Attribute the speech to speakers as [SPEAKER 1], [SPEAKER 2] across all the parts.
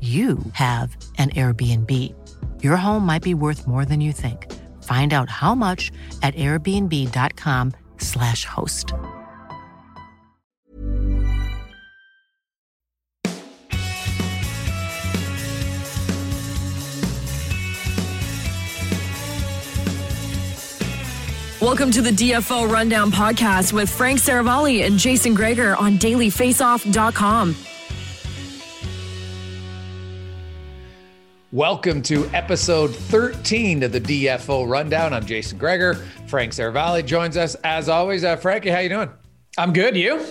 [SPEAKER 1] you have an Airbnb. Your home might be worth more than you think. Find out how much at airbnb.com/slash host.
[SPEAKER 2] Welcome to the DFO Rundown Podcast with Frank Seravalli and Jason Gregor on dailyfaceoff.com.
[SPEAKER 3] Welcome to episode 13 of the DFO Rundown. I'm Jason Gregor. Frank Seravalli joins us as always. Uh, Frankie, how you doing?
[SPEAKER 4] I'm good. You?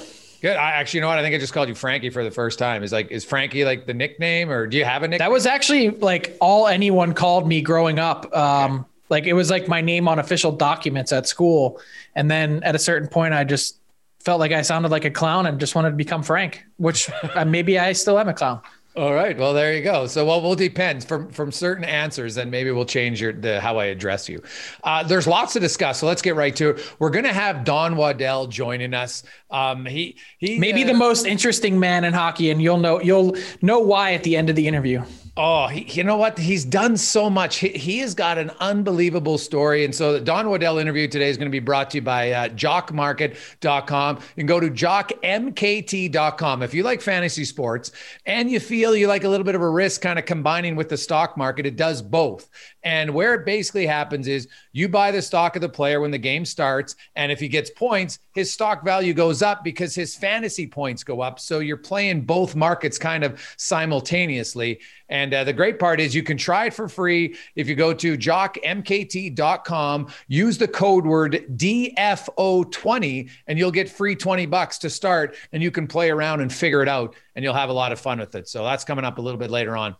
[SPEAKER 3] Good. I actually, you know what? I think I just called you Frankie for the first time. Is like, is Frankie like the nickname, or do you have a nickname?
[SPEAKER 4] That was actually like all anyone called me growing up. Um, okay. Like it was like my name on official documents at school, and then at a certain point, I just felt like I sounded like a clown and just wanted to become Frank, which uh, maybe I still am a clown.
[SPEAKER 3] All right. Well, there you go. So, well, will depend from from certain answers, and maybe we'll change your the how I address you. Uh, there's lots to discuss, so let's get right to it. We're going to have Don Waddell joining us. Um, he he
[SPEAKER 4] maybe uh, the most interesting man in hockey, and you'll know you'll know why at the end of the interview.
[SPEAKER 3] Oh, he, you know what? He's done so much. He, he, has got an unbelievable story. And so the Don Waddell interview today is going to be brought to you by uh, jockmkt.com. You can go to jockmkt.com. If you like fantasy sports and you feel you like a little bit of a risk kind of combining with the stock market, it does both. And where it basically happens is you buy the stock of the player when the game starts. And if he gets points, his stock value goes up because his fantasy points go up. So you're playing both markets kind of simultaneously. And uh, the great part is you can try it for free if you go to jockmkt.com, use the code word DFO20, and you'll get free 20 bucks to start. And you can play around and figure it out, and you'll have a lot of fun with it. So that's coming up a little bit later on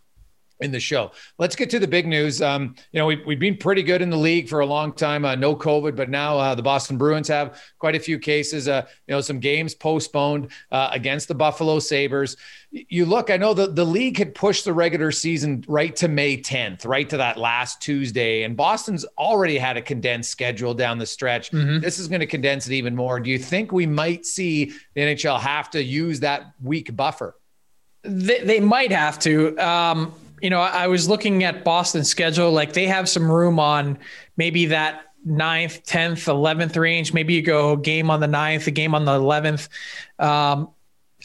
[SPEAKER 3] in the show. Let's get to the big news. Um, you know, we, we've been pretty good in the league for a long time, uh, no COVID, but now uh, the Boston Bruins have quite a few cases, uh, you know, some games postponed uh, against the Buffalo Sabres. You look, I know the, the league had pushed the regular season right to May 10th, right to that last Tuesday. And Boston's already had a condensed schedule down the stretch. Mm-hmm. This is going to condense it even more. Do you think we might see the NHL have to use that week buffer?
[SPEAKER 4] They, they might have to. Um, you know, I was looking at Boston's schedule. Like they have some room on maybe that ninth, tenth, eleventh range. Maybe you go game on the ninth, a game on the eleventh. Um,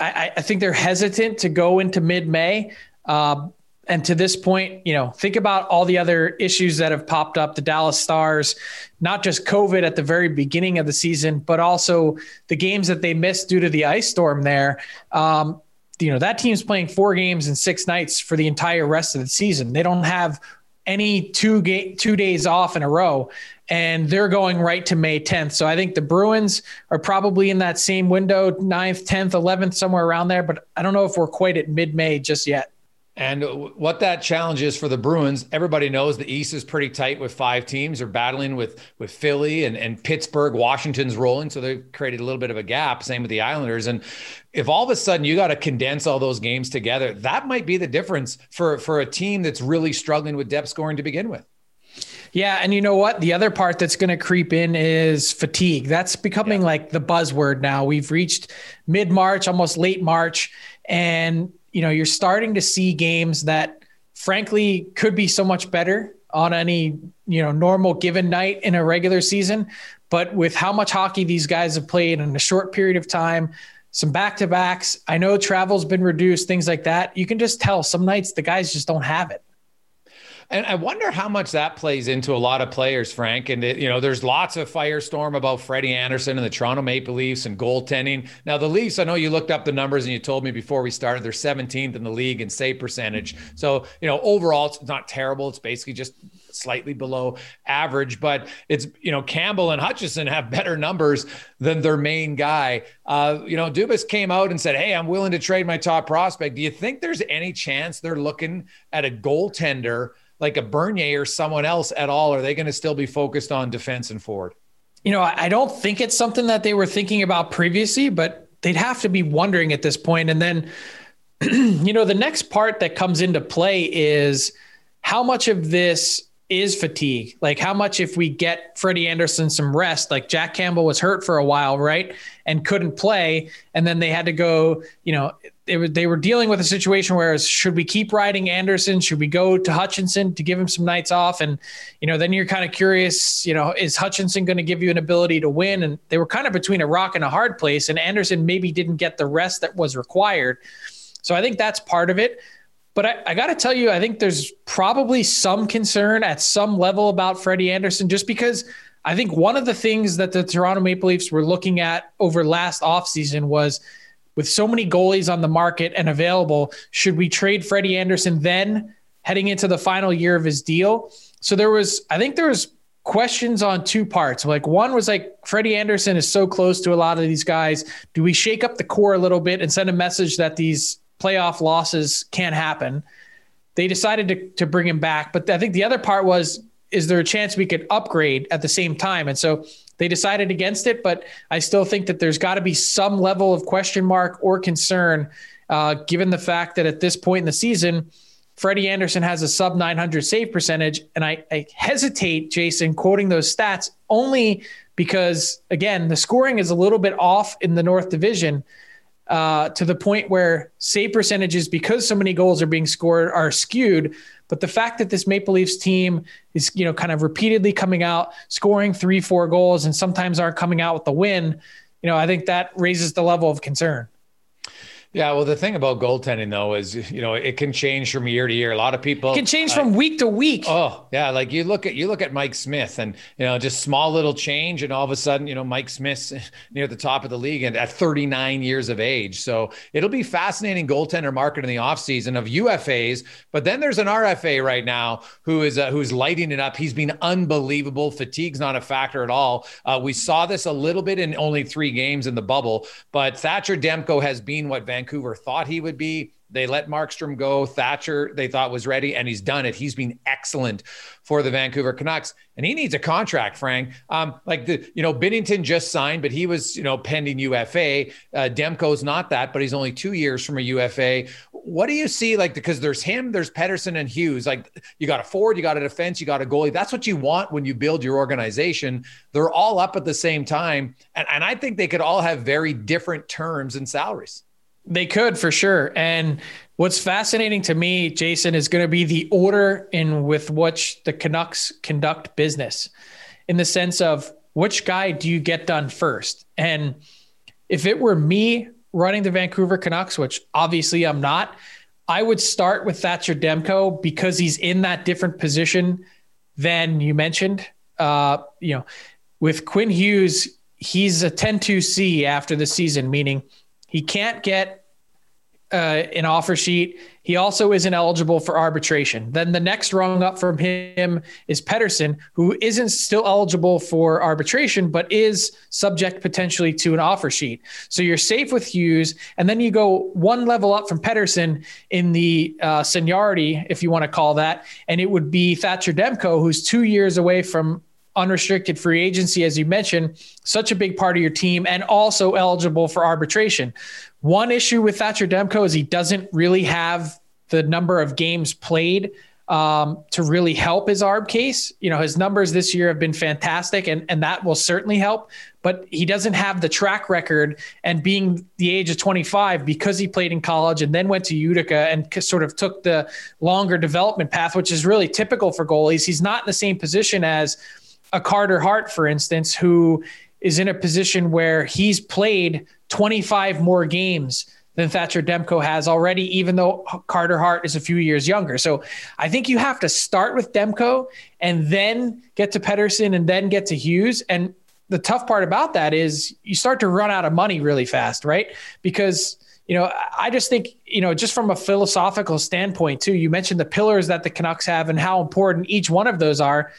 [SPEAKER 4] I, I, think they're hesitant to go into mid-May. Uh, and to this point, you know, think about all the other issues that have popped up. The Dallas Stars, not just COVID at the very beginning of the season, but also the games that they missed due to the ice storm there. Um, you know that team's playing four games in six nights for the entire rest of the season. They don't have any two ga- two days off in a row, and they're going right to May 10th. So I think the Bruins are probably in that same window, 9th, 10th, 11th, somewhere around there. But I don't know if we're quite at mid May just yet.
[SPEAKER 3] And what that challenge is for the Bruins, everybody knows the East is pretty tight with five teams. They're battling with with Philly and, and Pittsburgh. Washington's rolling, so they've created a little bit of a gap. Same with the Islanders. And if all of a sudden you got to condense all those games together, that might be the difference for for a team that's really struggling with depth scoring to begin with.
[SPEAKER 4] Yeah, and you know what? The other part that's going to creep in is fatigue. That's becoming yeah. like the buzzword now. We've reached mid March, almost late March, and you know, you're starting to see games that frankly could be so much better on any, you know, normal given night in a regular season. But with how much hockey these guys have played in a short period of time, some back to backs, I know travel's been reduced, things like that. You can just tell some nights the guys just don't have it.
[SPEAKER 3] And I wonder how much that plays into a lot of players, Frank. And, it, you know, there's lots of firestorm about Freddie Andersen and the Toronto Maple Leafs and goaltending. Now, the Leafs, I know you looked up the numbers and you told me before we started, they're 17th in the league in save percentage. So, you know, overall, it's not terrible. It's basically just slightly below average, but it's, you know, Campbell and Hutchinson have better numbers than their main guy. Uh, you know, Dubas came out and said, Hey, I'm willing to trade my top prospect. Do you think there's any chance they're looking at a goaltender? Like a Bernier or someone else at all? Are they going to still be focused on defense and forward?
[SPEAKER 4] You know, I don't think it's something that they were thinking about previously, but they'd have to be wondering at this point. And then, you know, the next part that comes into play is how much of this is fatigue. Like how much if we get Freddie Andersen some rest, like Jack Campbell was hurt for a while, right? And couldn't play. And then they had to go, you know, was, they were dealing with a situation where should we keep riding Andersen? Should we go to Hutchinson to give him some nights off? And, you know, then you're kind of curious, you know, is Hutchinson going to give you an ability to win? And they were kind of between a rock and a hard place. And Andersen maybe didn't get the rest that was required. So I think that's part of it. But I, I got to tell you, I think there's probably some concern at some level about Freddie Andersen just because I think one of the things that the Toronto Maple Leafs were looking at over last offseason was with so many goalies on the market and available, should we trade Freddie Andersen then heading into the final year of his deal? So there was, I think there was questions on two parts. Like one was like Freddie Andersen is so close to a lot of these guys. Do we shake up the core a little bit and send a message that these playoff losses can't happen. They decided to, to bring him back. But I think the other part was, is there a chance we could upgrade at the same time? And so they decided against it. But I still think that there's got to be some level of question mark or concern, uh, given the fact that at this point in the season, Freddie Andersen has a sub 900 save percentage. And I, I hesitate, Jason, quoting those stats only because, again, the scoring is a little bit off in the North Division uh, to the point where save percentages, because so many goals are being scored, are skewed. But the fact that this Maple Leafs team is, you know, kind of repeatedly coming out, scoring three, four goals, and sometimes aren't coming out with the win, you know, I think that raises the level of concern.
[SPEAKER 3] Yeah, well, the thing about goaltending though is, you know, it can change from year to year. A lot of people
[SPEAKER 4] it can change uh, from week to week.
[SPEAKER 3] Oh, yeah, like you look at you look at Mike Smith, and you know, just small little change, and all of a sudden, you know, Mike Smith's near the top of the league and at 39 years of age. So it'll be fascinating goaltender market in the offseason of UFAs. But then there's an RFA right now who is uh, who's lighting it up. He's been unbelievable. Fatigue's not a factor at all. Uh, we saw this a little bit in only three games in the bubble, but Thatcher Demko has been what Van Vancouver thought he would be. They let Markstrom go. Thatcher, they thought was ready, and he's done it. He's been excellent for the Vancouver Canucks, and he needs a contract, Frank. Um, like the, you know, Binnington just signed, but he was, you know, pending UFA. Uh, Demko's not that, but he's only two years from a UFA. What do you see, like, because there's him, there's Pettersson and Hughes. Like, you got a forward, you got a defense, you got a goalie. That's what you want when you build your organization. They're all up at the same time, and, and I think they could all have very different terms and salaries.
[SPEAKER 4] They could for sure. And what's fascinating to me, Jason, is going to be the order in with which the Canucks conduct business in the sense of which guy do you get done first? And if it were me running the Vancouver Canucks, which obviously I'm not, I would start with Thatcher Demko because he's in that different position than you mentioned. Uh, you know, with Quinn Hughes, he's a 10 2C after the season, meaning he can't get uh, an offer sheet. He also isn't eligible for arbitration. Then the next rung up from him is Pettersson, who isn't still eligible for arbitration, but is subject potentially to an offer sheet. So you're safe with Hughes. And then you go one level up from Pettersson in the uh, seniority, if you want to call that. And it would be Thatcher Demko, who's two years away from unrestricted free agency, as you mentioned, such a big part of your team and also eligible for arbitration. One issue with Thatcher Demko is he doesn't really have the number of games played um, to really help his ARB case. You know, his numbers this year have been fantastic, and, and that will certainly help. But he doesn't have the track record. And being the age of 25, because he played in college and then went to Utica and sort of took the longer development path, which is really typical for goalies, he's not in the same position as a Carter Hart, for instance, who is in a position where he's played 25 more games than Thatcher Demko has already, even though Carter Hart is a few years younger. So I think you have to start with Demko and then get to Pettersson and then get to Hughes. And the tough part about that is you start to run out of money really fast, right? Because you know, I just think, you know, just from a philosophical standpoint, too, you mentioned the pillars that the Canucks have and how important each one of those are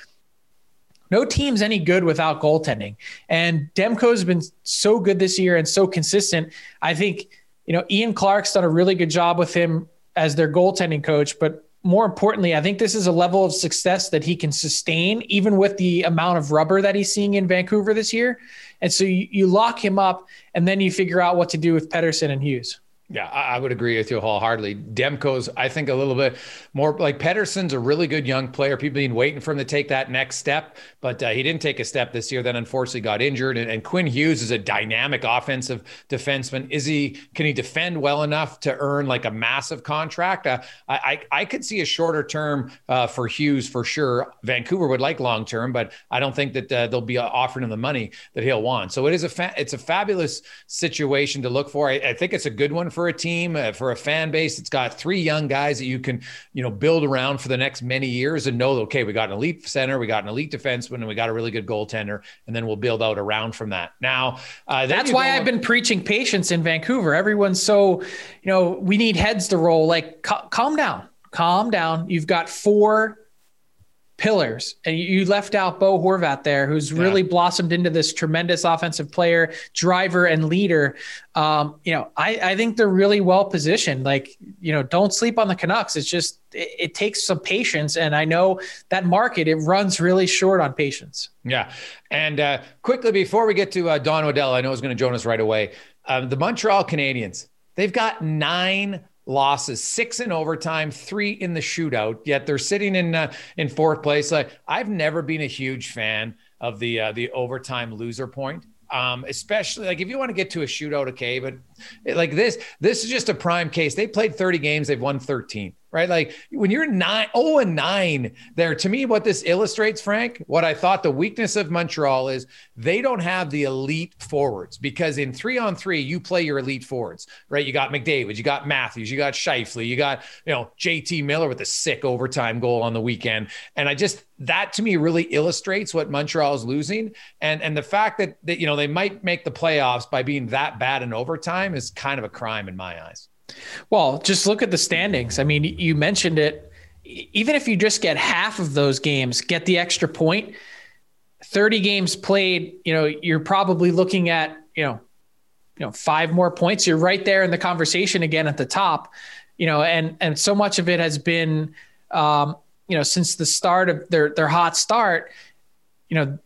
[SPEAKER 4] no team's any good without goaltending. And Demko's been so good this year and so consistent. I think, you know, Ian Clark's done a really good job with him as their goaltending coach, but more importantly, I think this is a level of success that he can sustain, even with the amount of rubber that he's seeing in Vancouver this year. And so you, you lock him up, and then you figure out what to do with Pettersson and Hughes.
[SPEAKER 3] Yeah, I would agree with you wholeheartedly. Demko's, I think, a little bit more like Pettersson's a really good young player. People been waiting for him to take that next step, but uh, he didn't take a step this year. Then unfortunately got injured. And, and, Quinn Hughes is a dynamic offensive defenseman. Is he? Can he defend well enough to earn like a massive contract? Uh, I, I, I could see a shorter term uh, for Hughes for sure. Vancouver would like long term, but I don't think that uh, they'll be offering him the money that he'll want. So it is a fa- it's a fabulous situation to look for. I, I think it's a good one for for a team, uh, for a fan base that's got three young guys that you can, you know, build around for the next many years and know, okay, we got an elite center, we got an elite defenseman, and we got a really good goaltender, and then we'll build out around from that. Now,
[SPEAKER 4] uh, that's why I've been preaching patience in Vancouver. Everyone's so, you know, we need heads to roll. Like, cal- calm down, calm down. You've got four pillars. And you left out Bo Horvat there, who's really blossomed into this tremendous offensive player, driver, and leader. Um, you know, I, I think they're really well positioned. Like, you know, don't sleep on the Canucks. It's just it, it takes some patience, and I know that market it runs really short on patience.
[SPEAKER 3] Yeah, and uh, quickly before we get to uh, Don Waddell, I know is going to join us right away. Um, the Montreal Canadiens. They've got nine losses, six in overtime, three in the shootout. Yet they're sitting in uh, in fourth place. Like I've never been a huge fan of the uh, the overtime loser point. Um, especially like if you want to get to a shootout, okay, but like this, this is just a prime case. They played 30 games, they've won 13 right? Like when you're nine, oh and nine there, to me, what this illustrates, Frank, what I thought the weakness of Montreal is they don't have the elite forwards because in three on three, you play your elite forwards, right? You got McDavid, you got Matthews, you got Scheifele, you got, you know, JT Miller with a sick overtime goal on the weekend. And I just, that to me really illustrates what Montreal is losing. And, and the fact that, that, you know, they might make the playoffs by being that bad in overtime is kind of a crime in my eyes.
[SPEAKER 4] Well, just look at the standings. I mean, you mentioned it. Even if you just get half of those games, get the extra point, 30 games played, you know, you're probably looking at, you know, you know, five more points. You're right there in the conversation again at the top, you know, and and so much of it has been um, you know, since the start of their their hot start, you know,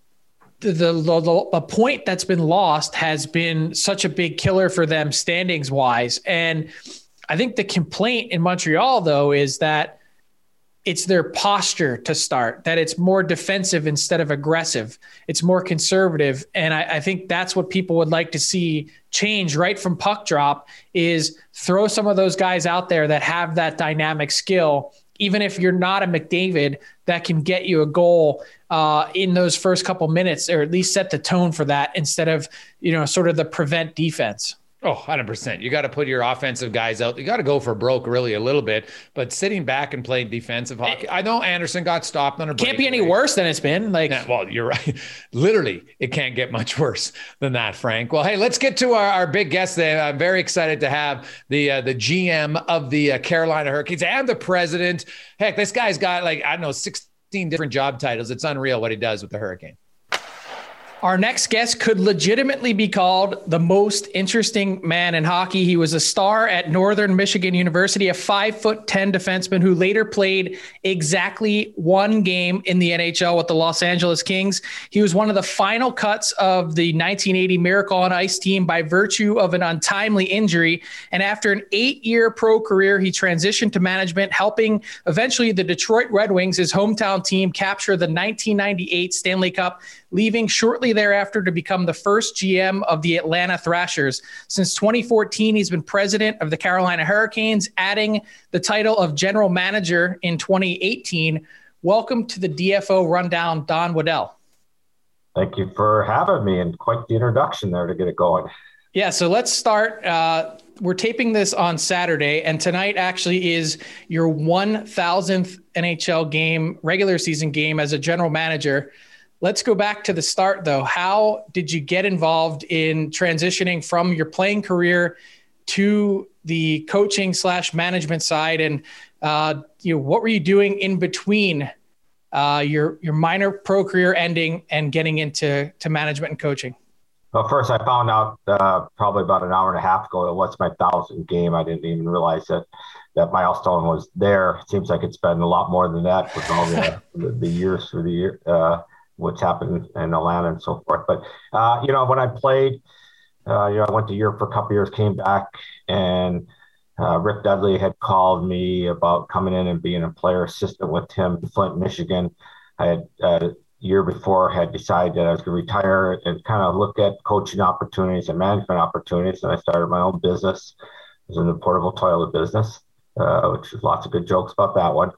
[SPEAKER 4] the, the, the, point that's been lost has been such a big killer for them standings wise. And I think the complaint in Montreal, though, is that it's their posture to start, that it's more defensive instead of aggressive. It's more conservative. And I, I, think that's what people would like to see change right from puck drop is throw some of those guys out there that have that dynamic skill even if you're not a McDavid, that can get you a goal uh, in those first couple minutes, or at least set the tone for that instead of you know sort of the prevent defense.
[SPEAKER 3] Oh, 100%. You got to put your offensive guys out. You got to go for broke really a little bit, but sitting back and playing defensive hockey. I know Anderson got stopped on a
[SPEAKER 4] Can't be any worse than it's been. Like,
[SPEAKER 3] yeah, well, you're right. Literally, it can't get much worse than that, Frank. Well, hey, let's get to our, our big guest today. I'm very excited to have the uh, the GM of the uh, Carolina Hurricanes and the president. Heck, this guy's got like, I don't know, 16 different job titles. It's unreal what he does with the Hurricane.
[SPEAKER 4] Our next guest could legitimately be called the most interesting man in hockey. He was a star at Northern Michigan University, a five foot 10 defenseman who later played exactly one game in the NHL with the Los Angeles Kings. He was one of the final cuts of the 1980 Miracle on Ice team by virtue of an untimely injury. And after an eight year pro career, he transitioned to management, helping eventually the Detroit Red Wings, his hometown team, capture the 1998 Stanley Cup leaving shortly thereafter to become the first GM of the Atlanta Thrashers. Since 2014, he's been president of the Carolina Hurricanes, adding the title of general manager in 2018. Welcome to the DFO Rundown, Don Waddell.
[SPEAKER 5] Thank you for having me and quite the introduction there to get it going.
[SPEAKER 4] Yeah, so let's start. Uh, we're taping this on Saturday, and tonight actually is your 1000th NHL game, regular season game as a general manager. Let's go back to the start, though. How did you get involved in transitioning from your playing career to the coaching slash management side, and uh, you know what were you doing in between uh, your your minor pro career ending and getting into to management and coaching?
[SPEAKER 5] Well, first I found out uh, probably about an hour and a half ago it was my thousandth game. I didn't even realize that that milestone was there. It seems like it's been a lot more than that with all the the, the years through the year uh, what's happened in Atlanta and so forth. But uh, you know, when I played, uh, you know, I went to Europe for a couple years, came back, and uh, Rick Dudley had called me about coming in and being a player assistant with him Flint, Michigan. I had uh, a year before had decided that I was going to retire and kind of look at coaching opportunities and management opportunities, and I started my own business. It was in the portable toilet business, uh, which is lots of good jokes about that one.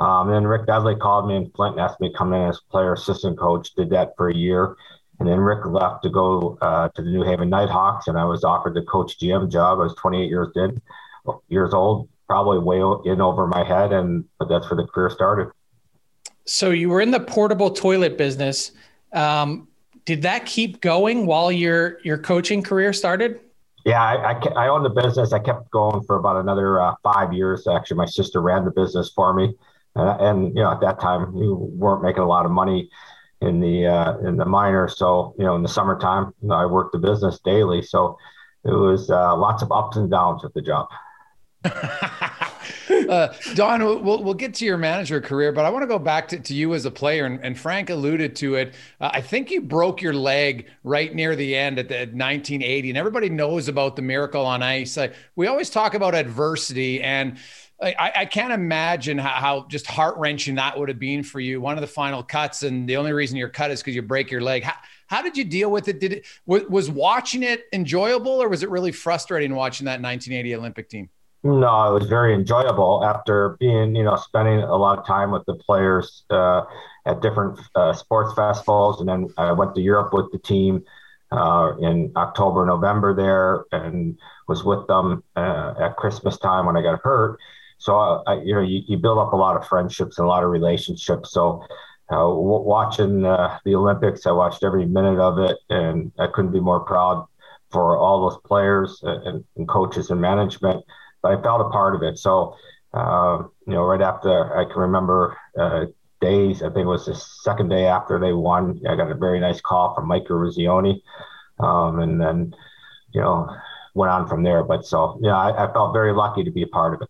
[SPEAKER 5] Um, and then Rick Dudley called me in Flint and asked me to come in as player assistant coach. Did that for a year. And then Rick left to go uh, to the New Haven Nighthawks, and I was offered the coach GM job. I was 28 years in, years old, probably way in over my head, and but that's where the career started.
[SPEAKER 4] So you were in the portable toilet business. Um, did that keep going while your your coaching career started?
[SPEAKER 5] Yeah, I, I, I owned the business. I kept going for about another uh, five years. Actually, my sister ran the business for me. Uh, and you know, at that time, we weren't making a lot of money in the uh, in the minor. So you know, in the summertime, you know, I worked the business daily. So it was uh, lots of ups and downs with the job.
[SPEAKER 3] uh, Don, we'll, we'll get to your manager career, but I want to go back to, to you as a player. And, and Frank alluded to it. Uh, I think you broke your leg right near the end at the 1980, and everybody knows about the miracle on ice. we always talk about adversity, and I, I can't imagine how, how just heart wrenching that would have been for you. One of the final cuts, and the only reason you're cut is because you break your leg. How, how did you deal with it? Did it was watching it enjoyable, or was it really frustrating watching that 1980 Olympic team?
[SPEAKER 5] No, it was very enjoyable after being, you know, spending a lot of time with the players uh, at different uh, sports festivals, and then I went to Europe with the team uh, in October, November there, and was with them uh, at Christmas time when I got hurt so uh, I, you know you, you, build up a lot of friendships and a lot of relationships. So uh, watching uh, the olympics i watched every minute of it and i couldn't be more proud for all those players and, and coaches and management but i felt a part of it. So uh, you know right after i can remember uh, days i think it was the second day after they won i got a very nice call from mike Eruzione, um, and then you know went on from there. But so yeah I, I felt very lucky to be a part of it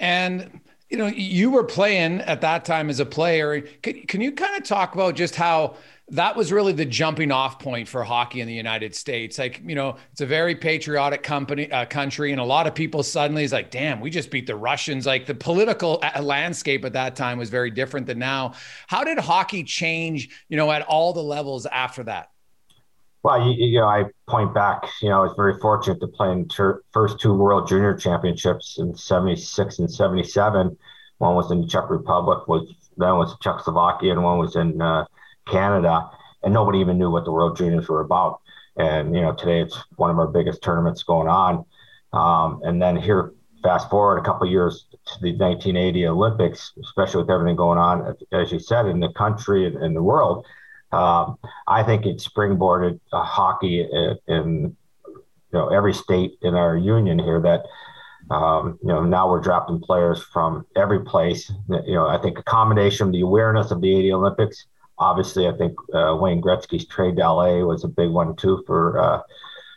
[SPEAKER 3] and you know, you were playing at that time as a player. Can, can you kind of talk about just how that was really the jumping off point for hockey in the United States? Like, you know, it's a very patriotic company, uh, country, and a lot of people suddenly is like, "Damn, we just beat the Russians." Like, the political uh, landscape at that time was very different than now. How did hockey change? You know, at all the levels after that?
[SPEAKER 5] Well, you, you, know, I point back. You know, I was very fortunate to play in ter- first two World Junior Championships in '76 and '77. One was in the Czech Republic, was then was Czechoslovakia, and one was in uh, Canada. And nobody even knew what the World Juniors were about. and you know today it's one of our biggest tournaments going on. Um, and then here, fast forward a couple years to the 1980 Olympics, especially with everything going on, as you said, in the country and in the world. Um, I think it springboarded uh, hockey in, you know every state in our union here that um, you know now we're drafting players from every place. You know I think a combination of the awareness of the 80 Olympics. Obviously, I think uh, Wayne Gretzky's trade to LA was a big one too for uh,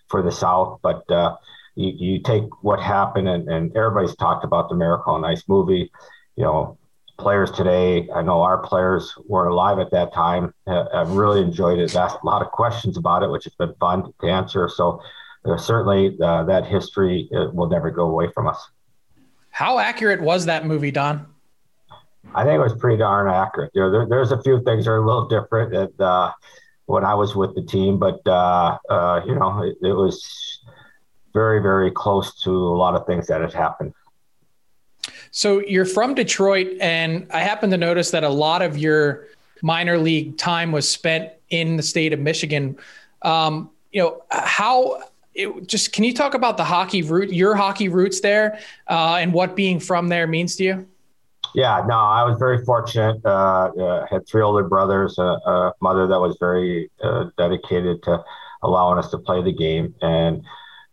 [SPEAKER 5] for the South. But uh, you, you take what happened, and, and everybody's talked about the Miracle on Ice movie. You know, players today. I know our players weren't alive at that time. I've really enjoyed it. Asked a lot of questions about it, which has been fun to answer. So uh, certainly uh, that history uh, will never go away from us.
[SPEAKER 4] How accurate was that movie, Don?
[SPEAKER 5] I think it was pretty darn accurate. You know, there, there's a few things that are a little different that, uh, when I was with the team, but uh, uh, you know, it, it was very, very close to a lot of things that had happened.
[SPEAKER 4] So you're from Detroit, and I happen to notice that a lot of your minor league time was spent in the state of Michigan. Um, you know, how it, just can you talk about the hockey root, your hockey roots there, uh, and what being from there means to you?
[SPEAKER 5] Yeah, no, I was very fortunate. Uh, uh, had three older brothers, a, a mother that was very uh, dedicated to allowing us to play the game, and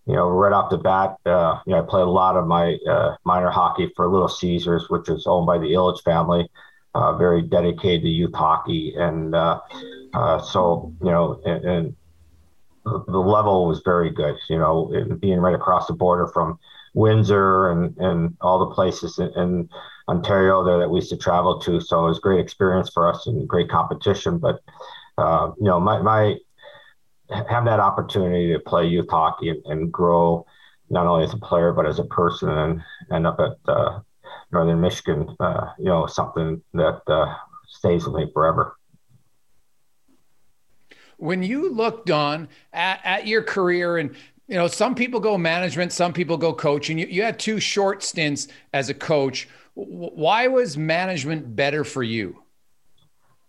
[SPEAKER 5] you know, right off the bat, uh, you know, I played a lot of my uh, minor hockey for Little Caesars, which is owned by the Ilitch family, uh, very dedicated to youth hockey. And uh, uh, so, you know, and, and, the level was very good, you know, being right across the border from Windsor and, and all the places in, in Ontario there that we used to travel to. So it was a great experience for us and great competition. But, uh, you know, my, my, have that opportunity to play youth hockey and, and, grow not only as a player but as a person and end up at uh, Northern Michigan, uh, you know, something that uh, stays with me forever.
[SPEAKER 3] When you look, Don, at, at your career and you know, some people go management, some people go coaching. You, you had two short stints as a coach. Why was management better for you?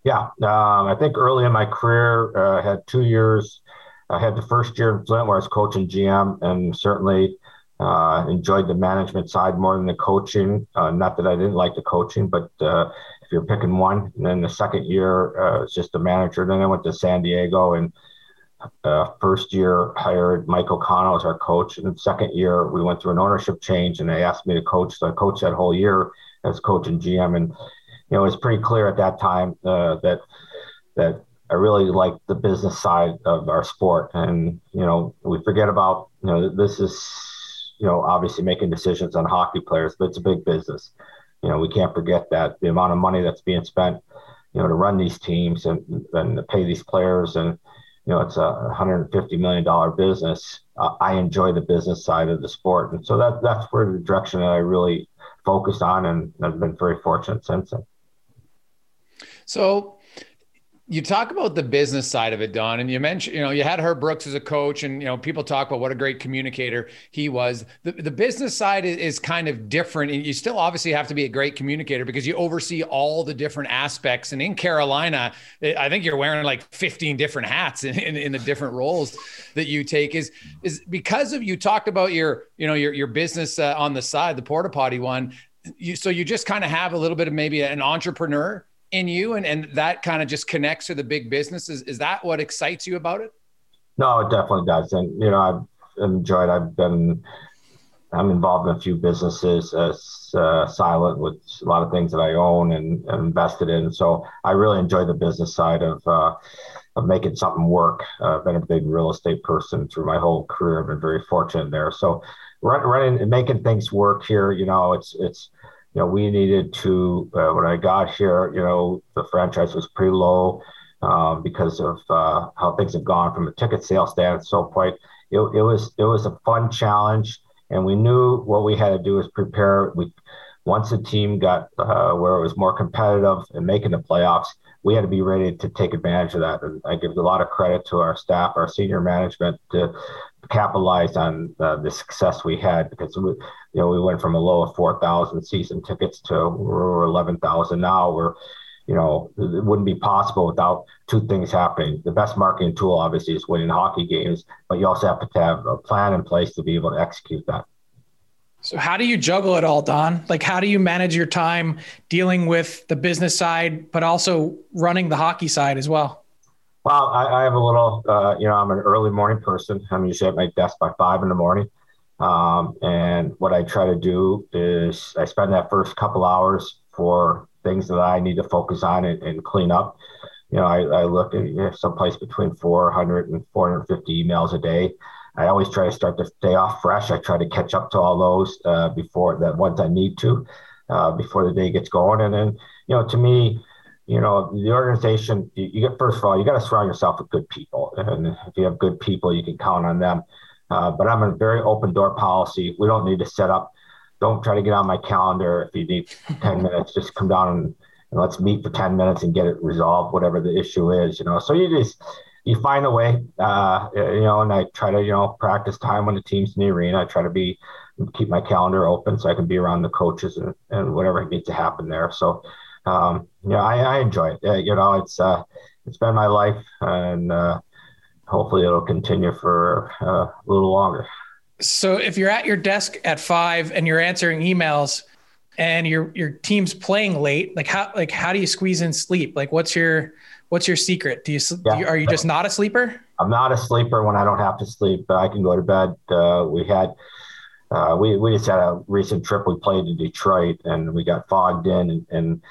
[SPEAKER 5] Yeah, um, I think early in my career, uh, I had two years I had the first year in Flint where I was coaching GM and certainly uh, enjoyed the management side more than the coaching. Uh, not that I didn't like the coaching, but uh, if you're picking one, and then the second year uh, was just the manager. Then I went to San Diego and uh, first year hired Mike O'Connell as our coach. And second year we went through an ownership change and they asked me to coach. So I coached that whole year as coach and GM. And, you know, it was pretty clear at that time uh, that, that I really like the business side of our sport. And, you know, we forget about, you know, this is, you know, obviously making decisions on hockey players, but it's a big business. You know, we can't forget that the amount of money that's being spent, you know, to run these teams and, and to pay these players. And, you know, it's a $150 million business. Uh, I enjoy the business side of the sport. And so that, that's where the direction that I really focused on. And I've been very fortunate since then.
[SPEAKER 3] So you talk about the business side of it, Don, and you mentioned, you know, you had Herb Brooks as a coach, and you know, people talk about what a great communicator he was. The, the business side is, is kind of different, and you still obviously have to be a great communicator because you oversee all the different aspects. And in Carolina, I think you're wearing like 15 different hats in, in, in the different roles that you take. Is is because of you talked about your, you know, your your business uh, on the side, the porta potty one. You, so you just kind of have a little bit of maybe an entrepreneur in you and, and that kind of just connects to the big businesses. is, that what excites you about it?
[SPEAKER 5] No it definitely does. And you know i've enjoyed i've been i'm involved in a few businesses as uh, silent with a lot of things that i own and, and, invested in. So i really enjoy the business side of uh, of making something work. Uh, i've been a big real estate person through my whole career. I've been very fortunate there. So running and making things work here you know it's it's you know, we needed to, uh, when I got here, you know, the franchise was pretty low um, because of uh, how things have gone from a ticket sales stand. So quite, it, it was, it was a fun challenge and we knew what we had to do is prepare. We, once the team got uh, where it was more competitive and making the playoffs, we had to be ready to take advantage of that. And I give a lot of credit to our staff, our senior management to capitalize on uh, the success we had because we, you know we went from a low of 4,000 season tickets to we're 11,000 now. We're you know, it wouldn't be possible without two things happening. The best marketing tool, obviously, is winning hockey games, but you also have to have a plan in place to be able to execute that.
[SPEAKER 4] So, how do you juggle it all, Don? Like, how do you manage your time dealing with the business side, but also running the hockey side as well?
[SPEAKER 5] Well, I, I have a little, uh, you know, I'm an early morning person. I'm usually at my desk by five in the morning. Um, and what I try to do is I spend that first couple hours for things that I need to focus on and, and clean up. You know, I, I look at you know, someplace between 400 and 450 emails a day. I always try to start the day off fresh. I try to catch up to all those uh, before the ones I need to uh, before the day gets going. And then, you know, to me, you know, the organization, you, you get, first of all, you got to surround yourself with good people. And if you have good people, you can count on them. Uh, but I'm a very open door policy. We don't need to set up. Don't try to get on my calendar. If you need 10 minutes, just come down and, and let's meet for 10 minutes and get it resolved, whatever the issue is, you know. So you just, you find a way, uh, you know, and I try to, you know, practice time when the team's in the arena. I try to be, keep my calendar open so I can be around the coaches and, and whatever needs to happen there. So, um, yeah, I, I enjoy it. Uh, you know, it's, uh, it's been my life and, uh, hopefully it'll continue for uh, a little longer.
[SPEAKER 4] So if you're at your desk at five and you're answering emails and your your team's playing late, like how like how do you squeeze in sleep? Like what's your what's your secret? Do you, yeah. are you just not a sleeper?
[SPEAKER 5] I'm not a sleeper when I don't have to sleep, but I can go to bed. Uh, we had uh, we we just had a recent trip. We played in Detroit and we got fogged in and, and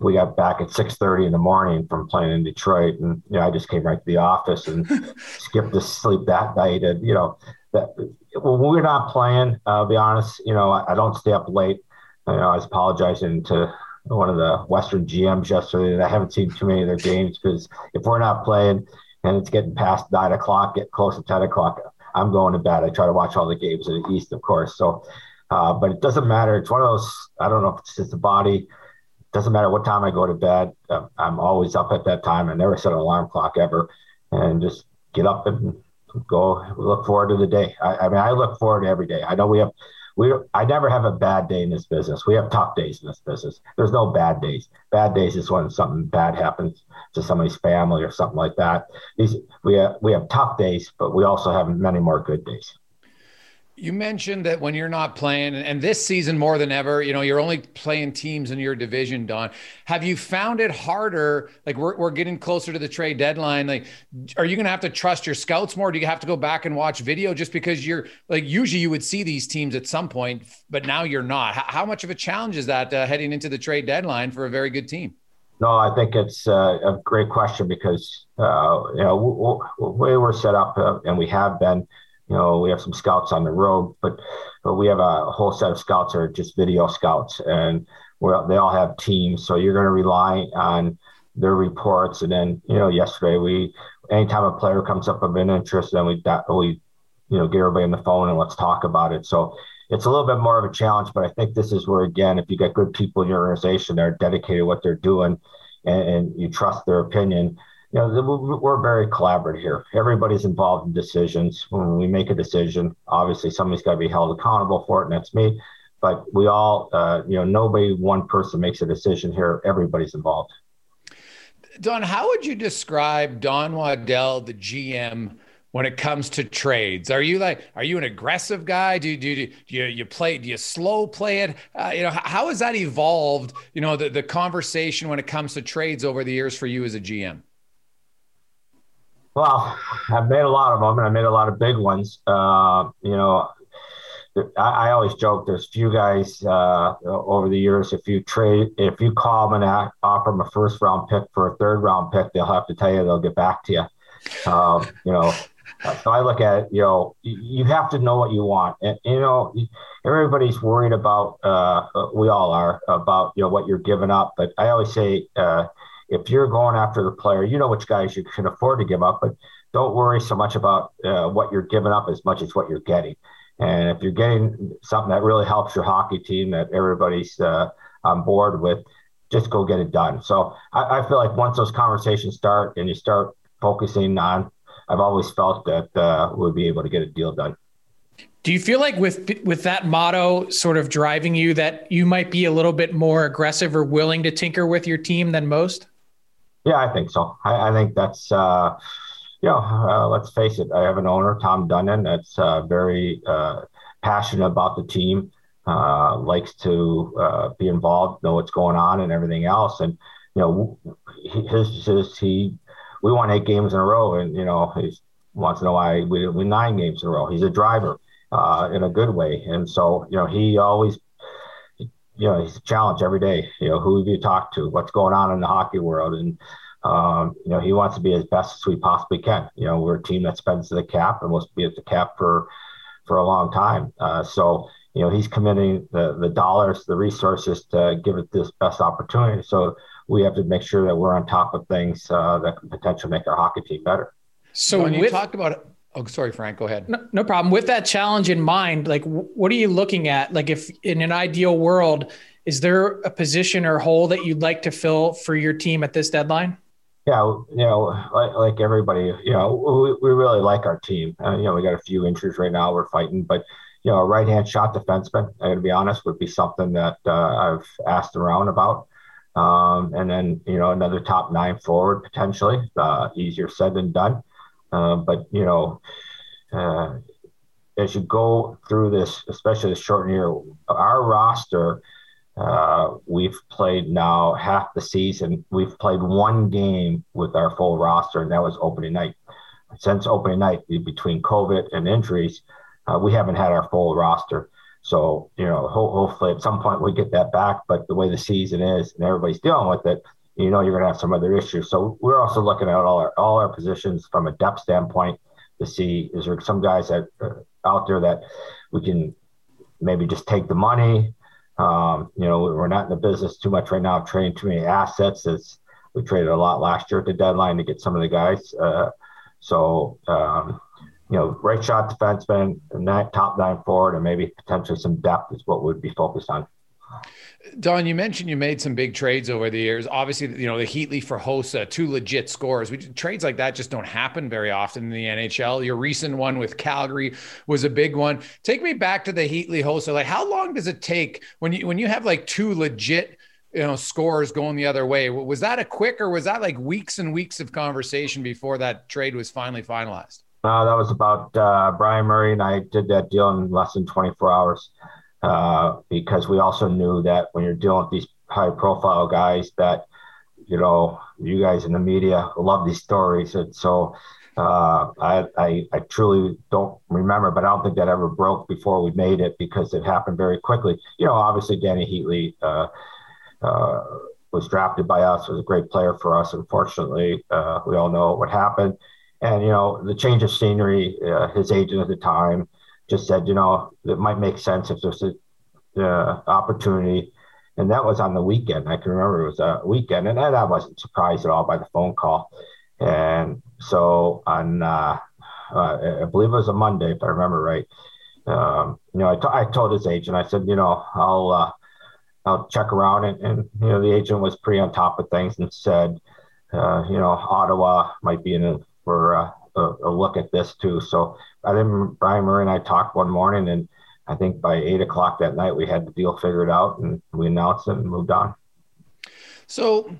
[SPEAKER 5] we got back at 6.30 in the morning from playing in detroit and you know i just came right to the office and skipped the sleep that night and you know that when we're not playing uh, be honest you know I, I, don't stay up late you know i was apologizing to one of the western gms yesterday that i haven't seen too many of their games because if we're not playing and it's getting past nine o'clock get close to 10 o'clock i'm going to bed i try to watch all the games in the east of course so uh, but it doesn't matter it's one of those i don't know if it's just the body doesn't matter what time I go to bed. I'm always up at that time. I never set an alarm clock ever, and just get up and go. Look forward to the day. I, I mean, I look forward to every day. I know we have. We, I never have a bad day in this business. We have tough days in this business. There's no bad days. Bad days is when something bad happens to somebody's family or something like that. These we have, we have tough days, but we also have many more good days.
[SPEAKER 3] You mentioned that when you're not playing, and this season more than ever, you know, you're only playing teams in your division, Don. Have you found it harder? Like we're, we're getting closer to the trade deadline. Like, are you going to have to trust your scouts more? Do you have to go back and watch video just because you're like, usually you would see these teams at some point, but now you're not. How, how much of a challenge is that uh, heading into the trade deadline for a very good team?
[SPEAKER 5] No, I think it's uh, a great question because, uh, you know, the way we're set up, uh, and we have been you know, we have some scouts on the road, but but we have a whole set of scouts that are just video scouts, and we they all have teams. So you're going to rely on their reports. And then, you know, yesterday we, anytime a player comes up of an interest, then we we, you know, get everybody on the phone and let's talk about it. So it's a little bit more of a challenge, but I think this is where again, if you get good people in your organization that are dedicated to what they're doing, and, and you trust their opinion you know, we're very collaborative here. Everybody's involved in decisions. When we make a decision, obviously somebody's got to be held accountable for it, and that's me. But we all, uh, you know, nobody, one person makes a decision here. Everybody's involved.
[SPEAKER 3] Don, how would you describe Don Waddell, the GM, when it comes to trades? Are you like, are you an aggressive guy? Do, do, do you you play? Do you slow play it? Uh, you know, how has that evolved? You know, the the conversation when it comes to trades over the years for you as a GM.
[SPEAKER 5] Well, I've made a lot of them, and I made a lot of big ones. Uh, you know, I, I, always joke. There's a few guys uh, over the years. If you trade, if you call them and offer them a first round pick for a third round pick, they'll have to tell you they'll get back to you. Um, you know, so I look at it. You know, you have to know what you want, and you know, everybody's worried about. Uh, we all are about you know what you're giving up. But I always say uh, if you're going after the player, you know which guys you can afford to give up, but don't worry so much about uh, what you're giving up as much as what you're getting. And if you're getting something that really helps your hockey team that everybody's uh, on board with, just go get it done. So I, I, feel like once those conversations start and you start focusing on, I've always felt that uh, we'll be able to get a deal done
[SPEAKER 4] Do you feel like with with that motto sort of driving you that you might be a little bit more aggressive or willing to tinker with your team than most?
[SPEAKER 5] Yeah, I think so. I, I think that's uh, you know, uh, let's face it. I have an owner, Tom Dundon, that's uh, very uh, passionate about the team, uh, likes to uh, be involved, know what's going on, and everything else. And you know, his, his he we won eight games in a row, and you know he wants to know why we win nine games in a row. He's a driver in a good way, and so you know he always. You know, he's a challenge every day. You know, who have you talked to? What's going on in the hockey world? And um, you know, he wants to be as best as we possibly can. You know, we're a team that spends the cap and will be at the cap for for a long time. Uh, so, you know, he's committing the the dollars, the resources to give it this best opportunity. So we have to make sure that we're on top of things uh, that can potentially make our hockey team better.
[SPEAKER 3] So when you talked about it, oh, sorry, Frank, go ahead.
[SPEAKER 4] No, no problem. With that challenge in mind, like, what are you looking at? Like, if in an ideal world, is there a position or hole that you'd like to fill for your team at this deadline?
[SPEAKER 5] Yeah, you know, like, like everybody, you know, we, we really like our team. Uh, you know, we got a few injuries right now. We're fighting, but you know, a right hand shot defenseman, I to be honest, would be something that uh, I've asked around about. Um, and then, you know, another top nine forward potentially. Uh, easier said than done. Uh, but, you know, uh, as you go through this, especially the short year, our roster, uh, we've played now half the season. We've played one game with our full roster, and that was opening night. Since opening night, between COVID and injuries, uh, we haven't had our full roster. So, you know, ho- hopefully at some point we get that back. But the way the season is and everybody's dealing with it, you know, you're going to have some other issues. So we're also looking at all our all our positions from a depth standpoint to see is there some guys that uh, out there that we can maybe just take the money. Um, you know, we're not in the business too much right now of trading too many assets. As we traded a lot last year at the deadline to get some of the guys. Uh, so um, you know, right shot defenseman, and that top nine forward, and maybe potentially some depth is what we'd be focused on.
[SPEAKER 3] Don, you mentioned you made some big trades over the years. Obviously, you know the Heatley for Hossa, two legit scores. Trades like that just don't happen very often in the NHL. Your recent one with Calgary was a big one. Take me back to the Heatley Hossa. Like, how long does it take when you when you have like two legit you know scores going the other way? Was that a quick or was that like weeks and weeks of conversation before that trade was finally finalized?
[SPEAKER 5] Uh, that was about uh, Bryan Murray and I did that deal in less than 24 hours uh, because we also knew that when you're dealing with these high profile guys that, you know, you guys in the media love these stories. And so uh, I, I, I, truly don't remember, but I don't think that ever broke before we made it because it happened very quickly. You know, obviously Danny Heatley uh, uh, was drafted by us, was a great player for us. Unfortunately, we all know what happened and, you know, the change of scenery, uh, his agent at the time just said, you know, it might make sense if there's an uh, opportunity. And that was on the weekend. I can remember it was a weekend. And I wasn't surprised at all by the phone call. And so on, uh, uh I believe it was a Monday, if I remember right. Um, you know, I, t- I told his agent, I said, you know, I'll, uh, I'll check around. And, and, you know, the agent was pretty on top of things and said, uh, you know, Ottawa might be in a for uh, a, a, look at this too. So I think Bryan Murray and I talked one morning, and I think by eight o'clock that night we had the deal figured out, and we announced it and moved on.
[SPEAKER 3] So,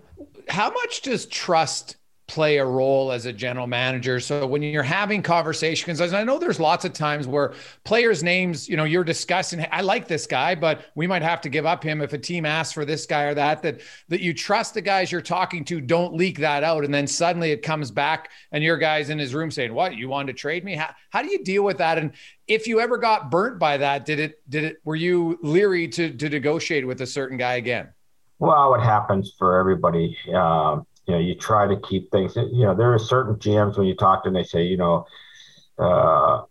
[SPEAKER 3] how much does trust play a role as a general manager. So when you're having conversations, I know there's lots of times where players' names, you know, you're discussing, I like this guy, but we might have to give up him if a team asks for this guy or that, that that you trust the guys you're talking to don't leak that out. And then suddenly it comes back and your guy's in his room saying, What, you wanted to trade me? How, how do you deal with that? And if you ever got burnt by that, did it did it were you leery to to negotiate with a certain guy again?
[SPEAKER 5] Well, what happens for everybody, um, you know, you try to keep things. You know, there are certain GMs when you talk to them, they say, you know, uh,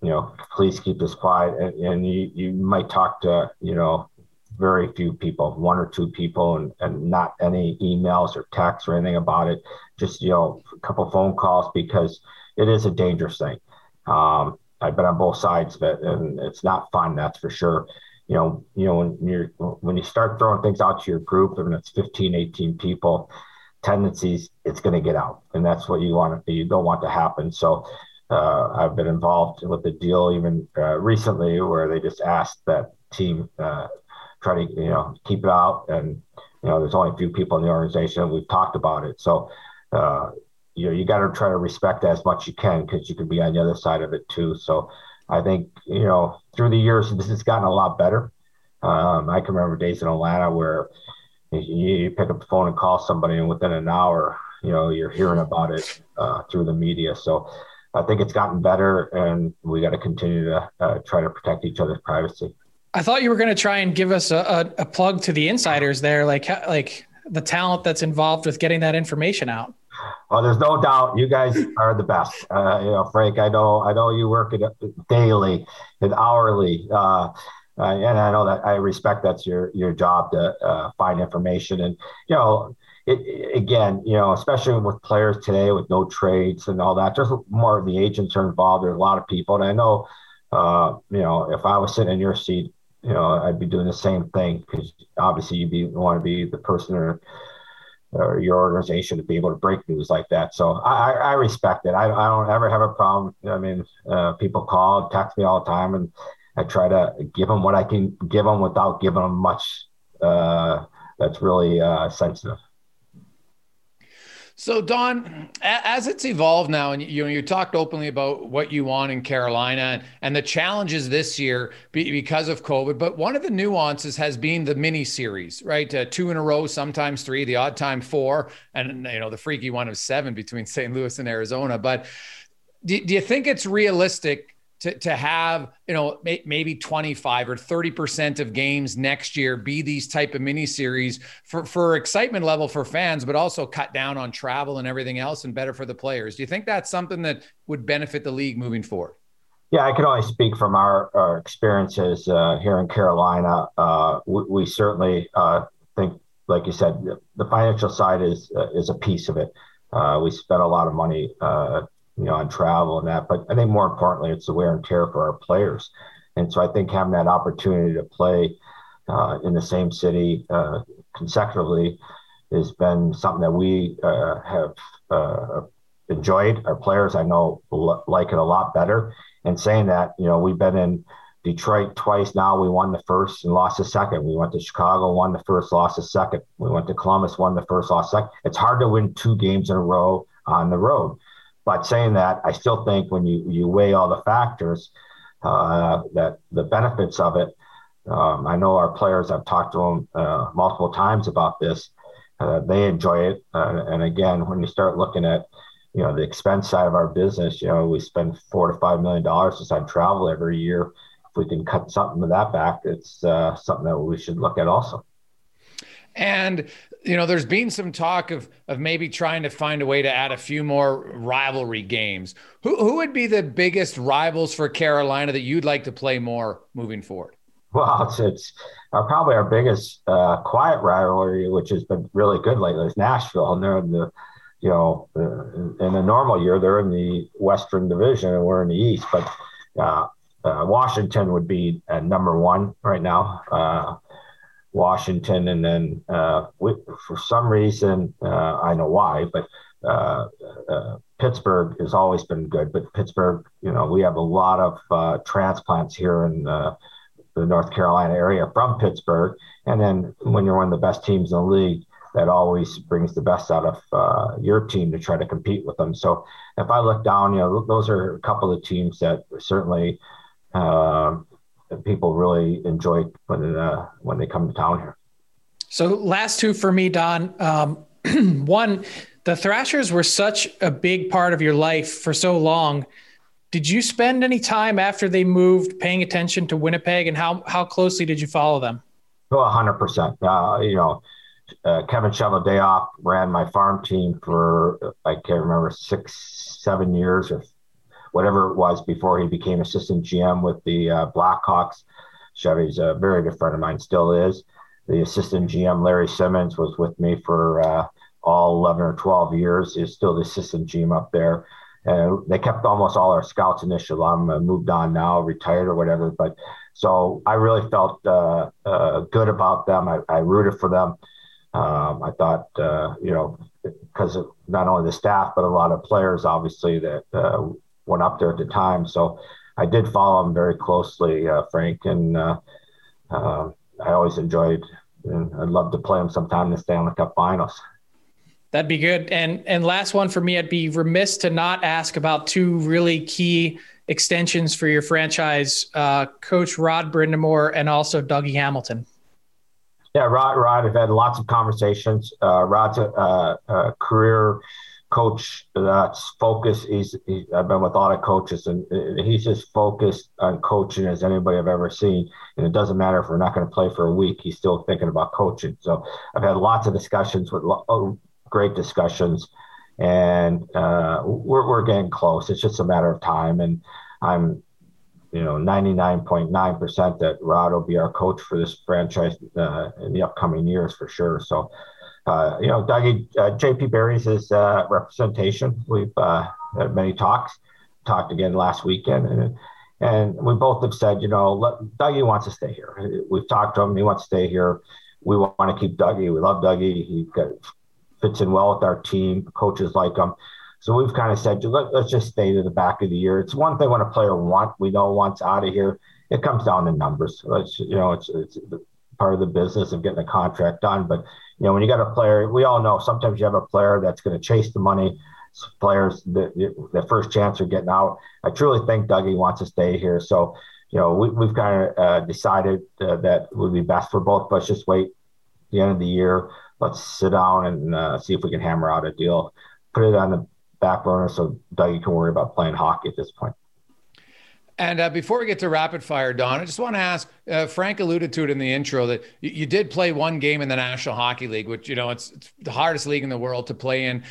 [SPEAKER 5] you know, please keep this quiet, and, and you you might talk to you know very few people, one or two people, and, and not any emails or texts or anything about it. Just you know, a couple phone calls because it is a dangerous thing. Um, I've been on both sides of it, and it's not fun. That's for sure. You know, you know when you're when you start throwing things out to your group, and it's 15, 18 people, tendencies it's going to get out and that's what you want you don't want to happen. So uh, I've been involved with the deal even uh, recently where they just asked that team uh, try to you know keep it out. And you know there's only a few people in the organization we've talked about it. So uh, you know you got to try to respect as much as you can because you could be on the other side of it too. So I think you know through the years this has gotten a lot better. Um, I can remember days in Atlanta where you, pick up the phone and call somebody and within an hour you know you're hearing about it uh, through the media so I think it's gotten better, and we got to continue to uh, try to protect each other's privacy.
[SPEAKER 4] I thought you were going to try and give us a, a, a, plug to the insiders there, like like the talent that's involved with getting that information out.
[SPEAKER 5] Well, there's no doubt you guys are the best. Uh, you know, Frank, I know I know you work it daily and hourly. Uh, and I know that I respect that's your your job to uh, find information. And you know, it, again, you know, especially with players today with no trades and all that, there's more of the agents are involved. There's a lot of people, and I know, uh, you know, if I was sitting in your seat, you know, I'd be doing the same thing because obviously you be want to be the person or or your organization to be able to break news like that. So I, I respect it. I, I don't ever have a problem. I mean, uh, people call, text me all the time, and I try to give them what I can give them without giving them much uh, that's really uh, sensitive.
[SPEAKER 3] So, Don, as it's evolved now, and you know, you talked openly about what you want in Carolina and the challenges this year because of COVID. But one of the nuances has been the mini series, right? Uh, two in a row, sometimes three, the odd time four, and you know, the freaky one of seven between St. Louis and Arizona. But do, do you think it's realistic to, to have you know may, maybe 25 or 30 percent of games next year be these type of mini series for for excitement level for fans but also cut down on travel and everything else and better for the players do you think that's something that would benefit the league moving forward
[SPEAKER 5] yeah, I can only speak from our, our experiences uh, here in Carolina. Uh, we, we, certainly uh, think, like you said, the financial side is uh, is a piece of it. Uh, we spent a lot of money uh, you know, on travel and that. But I think more importantly, it's the wear and tear for our players. And so I think having that opportunity to play uh, in the same city uh, consecutively has been something that we uh, have uh, enjoyed. Our players, I know, like it a lot better. And saying that, you know, we've been in Detroit twice now. We won the first and lost the second. We went to Chicago, won the first, lost the second. We went to Columbus, won the first, lost the second. It's hard to win two games in a row on the road. But saying that, I still think when you, you weigh all the factors, uh, that the benefits of it, um, I know our players, I've talked to them uh, multiple times about this. Uh, they enjoy it. And again, when you start looking at, you know, the expense side of our business, you know, we spend four to five million dollars just on travel every year. If we can cut something of that back, it's uh, something that we should look at also.
[SPEAKER 3] And you know, there's been some talk of of maybe trying to find a way to add a few more rivalry games. Who who would be the biggest rivals for Carolina that you'd like to play more moving forward?
[SPEAKER 5] Well, it's, it's our, probably our biggest uh, quiet rivalry, which has been really good lately, is Nashville, and they're in the you know uh, in a normal year they're in the Western Division and we're in the East, but. Uh, uh Washington would be number one right now. Washington, and then uh, we, for some reason, uh, I know why, but uh, uh, Pittsburgh has always been good. But Pittsburgh, you know, we have a lot of uh, transplants here in the North Carolina area from Pittsburgh, and then when you're one of the best teams in the league, that always brings the best out of uh, your team to try to compete with them. So if I look down, you know, those are a couple of teams that certainly uh, people really enjoy when uh, when they come to town here.
[SPEAKER 4] So last two for me, Don. Um, one, the Thrashers were such a big part of your life for so long. Did you spend any time after they moved paying attention to Winnipeg, and how how closely did you follow them?
[SPEAKER 5] Oh, hundred percent. Uh, you know, uh, Kevin Cheveldayoff ran my farm team for I can't remember six, seven years or whatever it was before he became assistant GM with the uh, Blackhawks. Chevy's a very good friend of mine, still is. The assistant GM, Larry Simmons, was with me for uh, all 11 or 12 years, is still the assistant GM up there. And they kept almost all our scouts initially. I'm uh, moved on now, retired or whatever. But so I really felt uh, uh, good about them. I, I rooted for them. Um, I thought, you know, because not only the staff, but a lot of players, obviously, that went up there at the time. So I did follow him very closely, uh, Frank, and uh, uh, I always enjoyed. And I'd love to play him sometime in the Stanley Cup Finals.
[SPEAKER 4] That'd be good. And and last one for me, I'd be remiss to not ask about two really key extensions for your franchise, uh, Coach Rod Brind'Amour and also Dougie Hamilton.
[SPEAKER 5] Yeah, Rod. Rod. I've had lots of conversations. Uh, Rod's a, a career coach that's focused. He's, he, I've been with a lot of coaches, and he's as focused on coaching as anybody I've ever seen. And it doesn't matter if we're not going to play for a week; he's still thinking about coaching. So I've had lots of discussions with oh, great discussions, and uh, we're we're getting close. It's just a matter of time, and I'm. You know, 99.9% that Rod will be our coach for this franchise uh, in the upcoming years for sure. So, uh, you know, Dougie, uh, JP Barry's his uh, representation. We've uh, had many talks, talked again last weekend, and and we both have said, you know, let, Dougie wants to stay here. We've talked to him; he wants to stay here. We want to keep Dougie. We love Dougie. He fits in well with our team. Coaches like him. So we've kind of said, Let, us just stay to the back of the year. It's one thing when a player want we know wants out of here. It comes down to numbers. It's, you know, it's, it's part of the business of getting a contract done. But you know, when you got a player, we all know sometimes you have a player that's going to chase the money. Players, the, the first chance are getting out. I truly think Dougie wants to stay here. So, you know, we, have kind of uh, decided uh, that would be best for both. But just wait the end of the year. Let's sit down and uh, see if we can hammer out a deal. Put it on the back burner so Dougie can worry about playing hockey at this point.
[SPEAKER 3] And uh, before we get to rapid fire, Don, I just want to ask. Uh, Frank alluded to it in the intro that you, you, did play one game in the National Hockey League, which you know it's, it's the hardest league in the world to play in.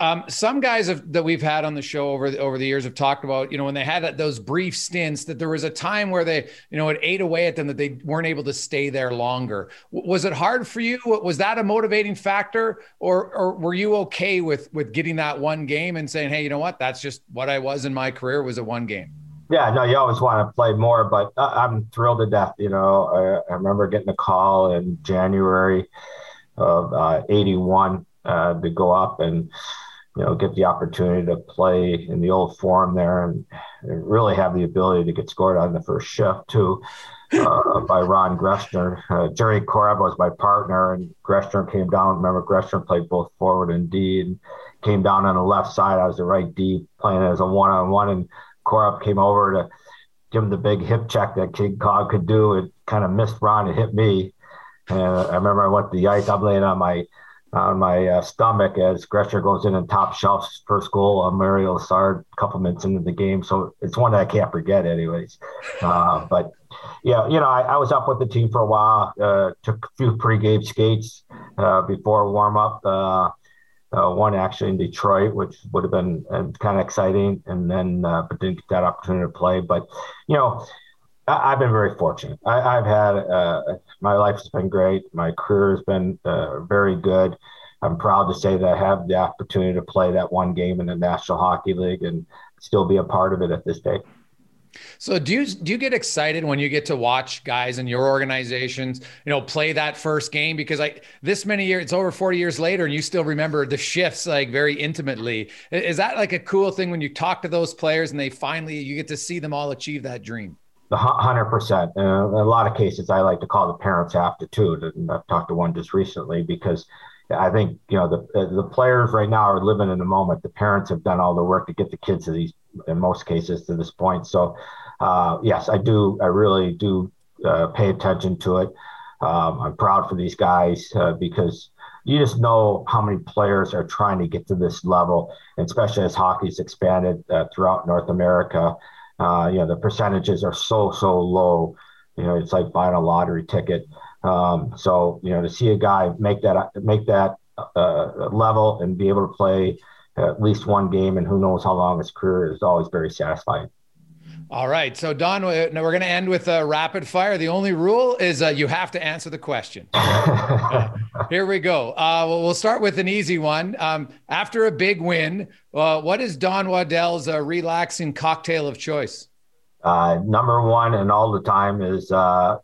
[SPEAKER 3] Um, some guys have, that we've had on the show over the, over the years have talked about, you know, when they had those brief stints, that there was a time where they, you know, it ate away at them that they weren't able to stay there longer. W- was it hard for you? Was that a motivating factor, or or were you okay with with getting that one game and saying, hey, you know what, that's just what I was in my career was a one game?
[SPEAKER 5] Yeah, no, you always want to play more, but I'm thrilled to death. You know, I, I remember getting a call in January of uh, 81 uh, to go up and, you know, get the opportunity to play in the old forum there and, and really have the ability to get scored on the first shift, too. Uh, by Ron Greschner. Uh, Jerry Korab was my partner, and Greschner came down. Remember, Greschner played both forward and D, and came down on the left side. I was the right D, playing as a one on one. And Korab came over to give him the big hip check that King Kong could do. It kind of missed Ron and hit me. And I remember I went to the ice. I'm laying on my on my uh, stomach as Greschner goes in and top shelf first goal on Mario Lessard a couple minutes into the game. So it's one that I can't forget, anyways. Uh, but yeah, you know, I, I, was up with the team for a while. Uh, took a few pregame skates uh, before warm up. Uh, one actually in Detroit, which would have been uh, kind of exciting, and then uh, but didn't get that opportunity to play. But you know, I, have been very fortunate. I, have had uh, my life has been great. My career has been uh, very good. I'm proud to say that I have the opportunity to play that one game in the National Hockey League and still be a part of it at this day.
[SPEAKER 3] So do you do you get excited when you get to watch guys in your organizations, you know, play that first game? Because like this many years, it's over 40 years later, and you still remember the shifts like very intimately. Is that like a cool thing when you talk to those players and they finally you get to see them all achieve that dream?
[SPEAKER 5] hundred percent. Uh, in a lot of cases, I like to call the parents after too. And I've talked to one just recently because I think you know the the players right now are living in the moment. The parents have done all the work to get the kids to these in most cases to this point. So, uh, yes, I do. I really do uh, pay attention to it. Um, I'm proud for these guys uh, because you just know how many players are trying to get to this level, and especially as hockey's expanded uh, throughout North America. Uh, you know, the percentages are so so low. You know, it's like buying a lottery ticket. Um, so you know, to see a guy make that make that uh, level and be able to play at least one game, and who knows how long his career is always very satisfying.
[SPEAKER 3] All right. So, Don, we're going to end with a rapid fire. The only rule is uh, you have to answer the question. uh, here we go. Uh, well, we'll start with an easy one. Um, after a big win, uh, what is Don Waddell's uh, relaxing cocktail of choice?
[SPEAKER 5] Uh, number one and all the time is a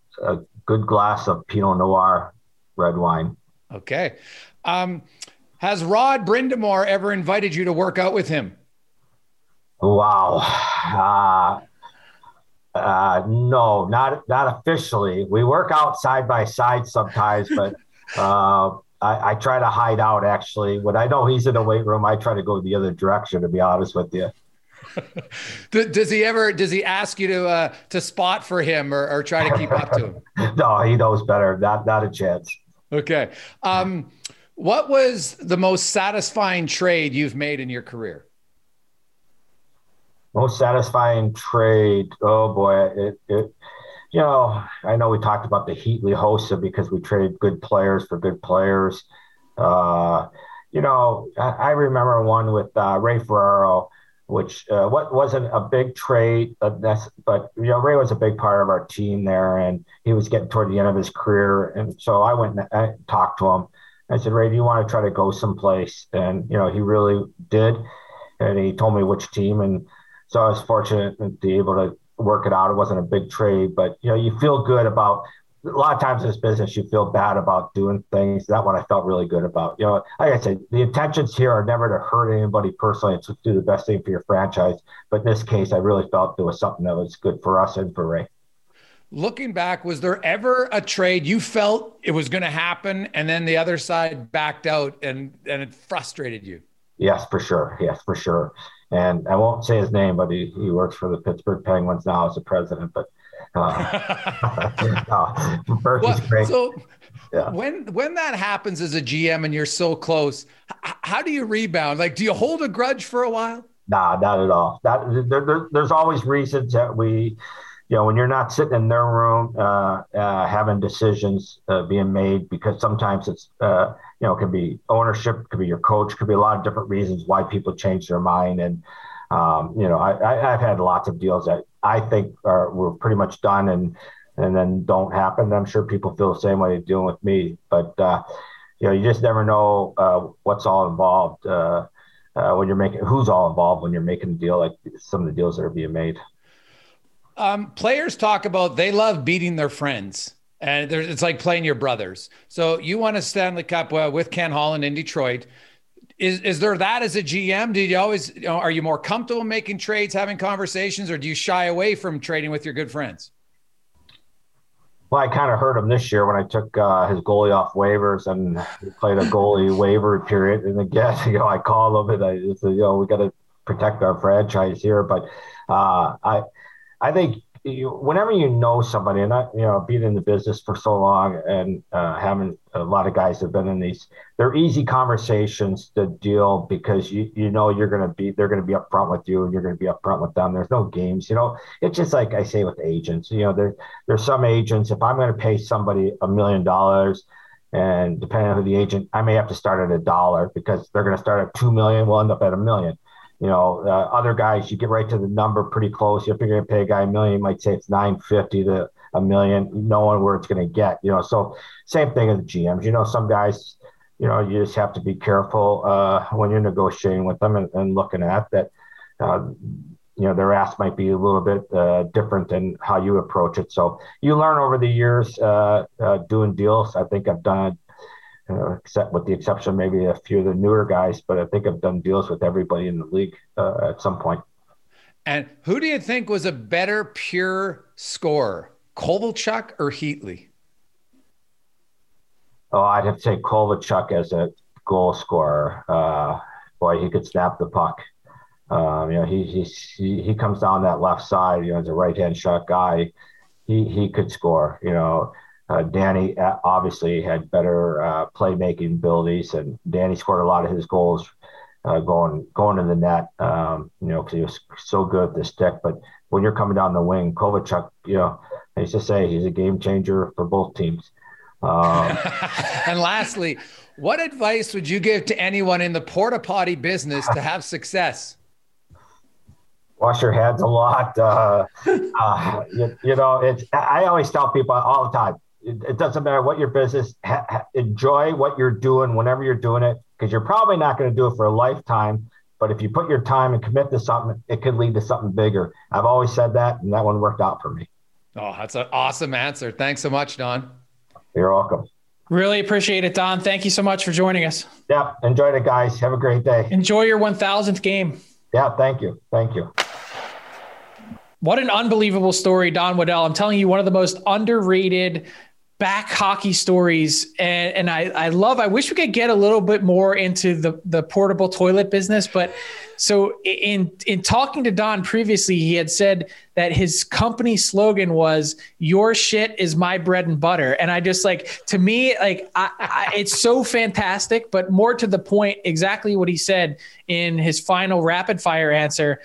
[SPEAKER 5] good glass of Pinot Noir red wine.
[SPEAKER 3] Okay. Um, has Rod Brind'Amour ever invited you to work out with him?
[SPEAKER 5] Wow. Uh, uh, no, not not officially. We work out side by side sometimes, but uh, I, I, try to hide out. Actually, when I know he's in the weight room, I try to go the other direction. To be honest with you.
[SPEAKER 3] Does he ever? Does he ask you to uh, to spot for him or, or try to keep up to him?
[SPEAKER 5] no, he knows better. Not not a chance.
[SPEAKER 3] Okay. Um, what was the most satisfying trade you've made in your career?
[SPEAKER 5] Most satisfying trade. Oh boy, it, it you know, I know we talked about the Heatley Hossa because we traded good players for good players. Uh, you know, I, I remember one with uh, Ray Ferraro, which uh, what wasn't a big trade, but but you know Ray was a big part of our team there, and he was getting toward the end of his career, and so I went and I talked to him. I said, Ray, do you want to try to go someplace? And you know, he really did, and he told me which team, and so I was fortunate to be able to work it out. It wasn't a big trade, but you know, you feel good about a lot of times in this business, you feel bad about doing things. That one I felt really good about. You know, like I said, the intentions here are never to hurt anybody personally. It's to do the best thing for your franchise. But in this case, I really felt there was something that was good for us and for Ray.
[SPEAKER 3] Looking back, was there ever a trade you felt it was going to happen, and then the other side backed out, and and it frustrated you?
[SPEAKER 5] Yes, for sure. Yes, for sure and I won't say his name, but he, he works for the Pittsburgh Penguins now as a president. But uh,
[SPEAKER 3] Burke well, is great. So yeah. when when that happens as a GM and you're so close, h- how do you rebound? Like, do you hold a grudge for a while?
[SPEAKER 5] Nah, not at all. That there, there, there's always reasons that we you know, when you're not sitting in their room uh, uh, having decisions uh, being made, because sometimes it's, uh, you know, it could be ownership, could be your coach, could be a lot of different reasons why people change their mind. And, um, you know, I, have had lots of deals that I think are were pretty much done and and then don't happen. I'm sure people feel the same way dealing with me, but uh, you know, you just never know uh, what's all involved when you're making who's all involved when you're making a deal like some of the deals that are being made.
[SPEAKER 3] Um, players talk about they love beating their friends, and it's like playing your brothers. So you won a Stanley Cup uh, with Ken Holland in Detroit. Is is there that as a GM? Do you always you know, are you more comfortable making trades, having conversations, or do you shy away from trading with your good friends?
[SPEAKER 5] Well, I kind of heard him this year when I took uh, his goalie off waivers and played a goalie waiver period. And again, you know, I called him and I said, you know, we got to protect our franchise here. But uh, I I think you, whenever you know somebody, and I, you know, being in the business for so long and uh, having a lot of guys have been in these, they're easy conversations to deal because you you know you're gonna be they're gonna be upfront with you and you're gonna be upfront with them. There's no games, you know. It's just like I say with agents, you know, there there's some agents. If I'm gonna pay somebody a million dollars. And depending on who the agent, I may have to start at a dollar because they're going to start at two million. We'll end up at a million you know, uh, other guys, you get right to the number pretty close. If you're going to pay a guy a million, you might say it's 950 to a million, knowing where it's going to get, you know. So, same thing with the GMs. You know, some guys, you know, you just have to be careful uh, when you're negotiating with them and, and looking at that. Uh, you know, their ask might be a little bit uh, different than how you approach it. So, you learn over the years uh, uh, doing deals. I think I've done uh, except with the exception of maybe a few of the newer guys. But I think I've done deals with everybody in the league uh, at some point.
[SPEAKER 3] And who do you think was a better pure scorer, Kovalchuk or Heatley?
[SPEAKER 5] Oh, I'd have to say Kovalchuk as a goal scorer. Uh, boy, he could snap the puck. Um, you know, he, he he comes down that left side. You know, as a right hand shot guy, he he could score. You know, uh, Danny uh, obviously had better uh, playmaking abilities, and Danny scored a lot of his goals uh, going going to the net. Um, you know, because he was so good at the stick. But when you're coming down the wing, Kovalchuk, you know, I used to say he's a game changer for both teams. Um,
[SPEAKER 3] and lastly, what advice would you give to anyone in the porta potty business to have success?
[SPEAKER 5] wash your hands a lot. Uh, uh, you, you, know, it's. I always tell people all the time it, it doesn't matter what your business. Ha, ha, enjoy what you're doing whenever you're doing it, because you're probably not going to do it for a lifetime. But if you put your time and commit to something, it could lead to something bigger. I've always said that, and that one worked out for me.
[SPEAKER 3] Oh, that's an awesome answer. Thanks so much, Don.
[SPEAKER 5] You're welcome.
[SPEAKER 4] Really appreciate it, Don. Thank you so much for joining us.
[SPEAKER 5] Yep. Enjoyed it, guys. Have a great day.
[SPEAKER 4] Enjoy your 1000th game.
[SPEAKER 5] Yeah, thank you. Thank you.
[SPEAKER 4] What an unbelievable story, Don Waddell. I'm telling you, one of the most underrated back hockey stories and and I I love I wish we could get a little bit more into the the portable toilet business but so in in talking to Don previously he had said that his company slogan was your shit is my bread and butter. And I just like to me like I, I, it's so fantastic but more to the point exactly what he said in his final rapid fire answer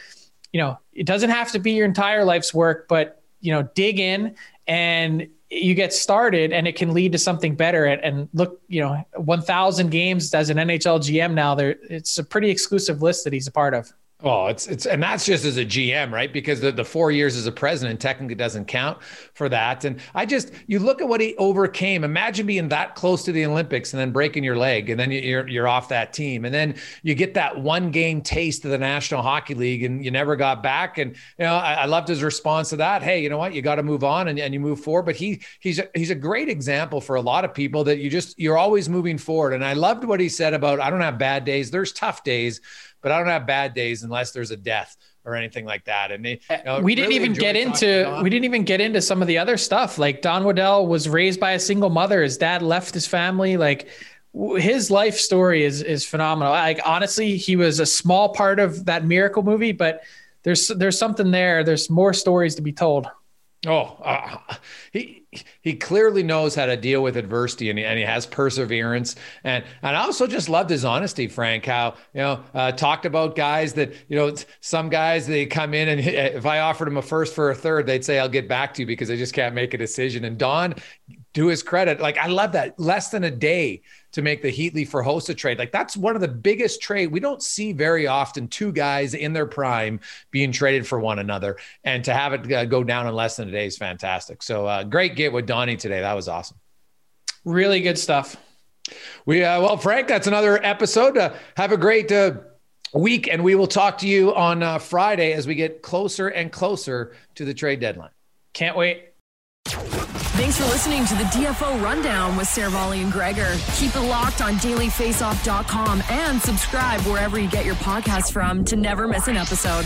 [SPEAKER 4] you know it doesn't have to be your entire life's work but you know dig in and you get started and it can lead to something better. And, and look, you know, 1,000 games as an NHL GM now. There, it's a pretty exclusive list that he's a part of.
[SPEAKER 3] Oh, it's it's and that's just as a GM, right? Because the, the four years as a president technically doesn't count for that. And I just you look at what he overcame. Imagine being that close to the Olympics and then breaking your leg, and then you're you're off that team, and then you get that one game taste of the National Hockey League, and you never got back. And you know, I, I loved his response to that. Hey, you know what? You got to move on and, and you move forward. But he he's a, he's a great example for a lot of people that you just you're always moving forward. And I loved what he said about I don't have bad days. There's tough days but I don't have bad days unless there's a death or anything like that. And they, you know,
[SPEAKER 4] we didn't
[SPEAKER 3] really
[SPEAKER 4] even get into we didn't even get into some of the other stuff. Like Don Waddell was raised by a single mother. His dad left his family. Like his life story is is phenomenal. Like honestly, he was a small part of that miracle movie, but there's there's something there. There's more stories to be told.
[SPEAKER 3] Oh, uh, he he clearly knows how to deal with adversity and he, and he has perseverance. And and I also just loved his honesty Frank how you know uh, talked about guys that you know some guys they come in and if I offered him a first for a third they'd say I'll get back to you because they just can't make a decision. And Don to his credit like I love that less than a day to make the Heatley for Hossa trade. Like that's one of the biggest trade. We don't see very often two guys in their prime being traded for one another, and to have it uh, go down in less than a day is fantastic. So uh, great get with Donnie today. That was awesome.
[SPEAKER 4] Really good stuff.
[SPEAKER 3] We uh, well, Frank, that's another episode. Uh, have a great uh, week, and we will talk to you on uh, Friday as we get closer and closer to the trade deadline.
[SPEAKER 4] Can't wait.
[SPEAKER 2] Thanks for listening to the DFO Rundown with Seravalli and Gregor. Keep it locked on dailyfaceoff.com and subscribe wherever you get your podcasts from to never miss an episode.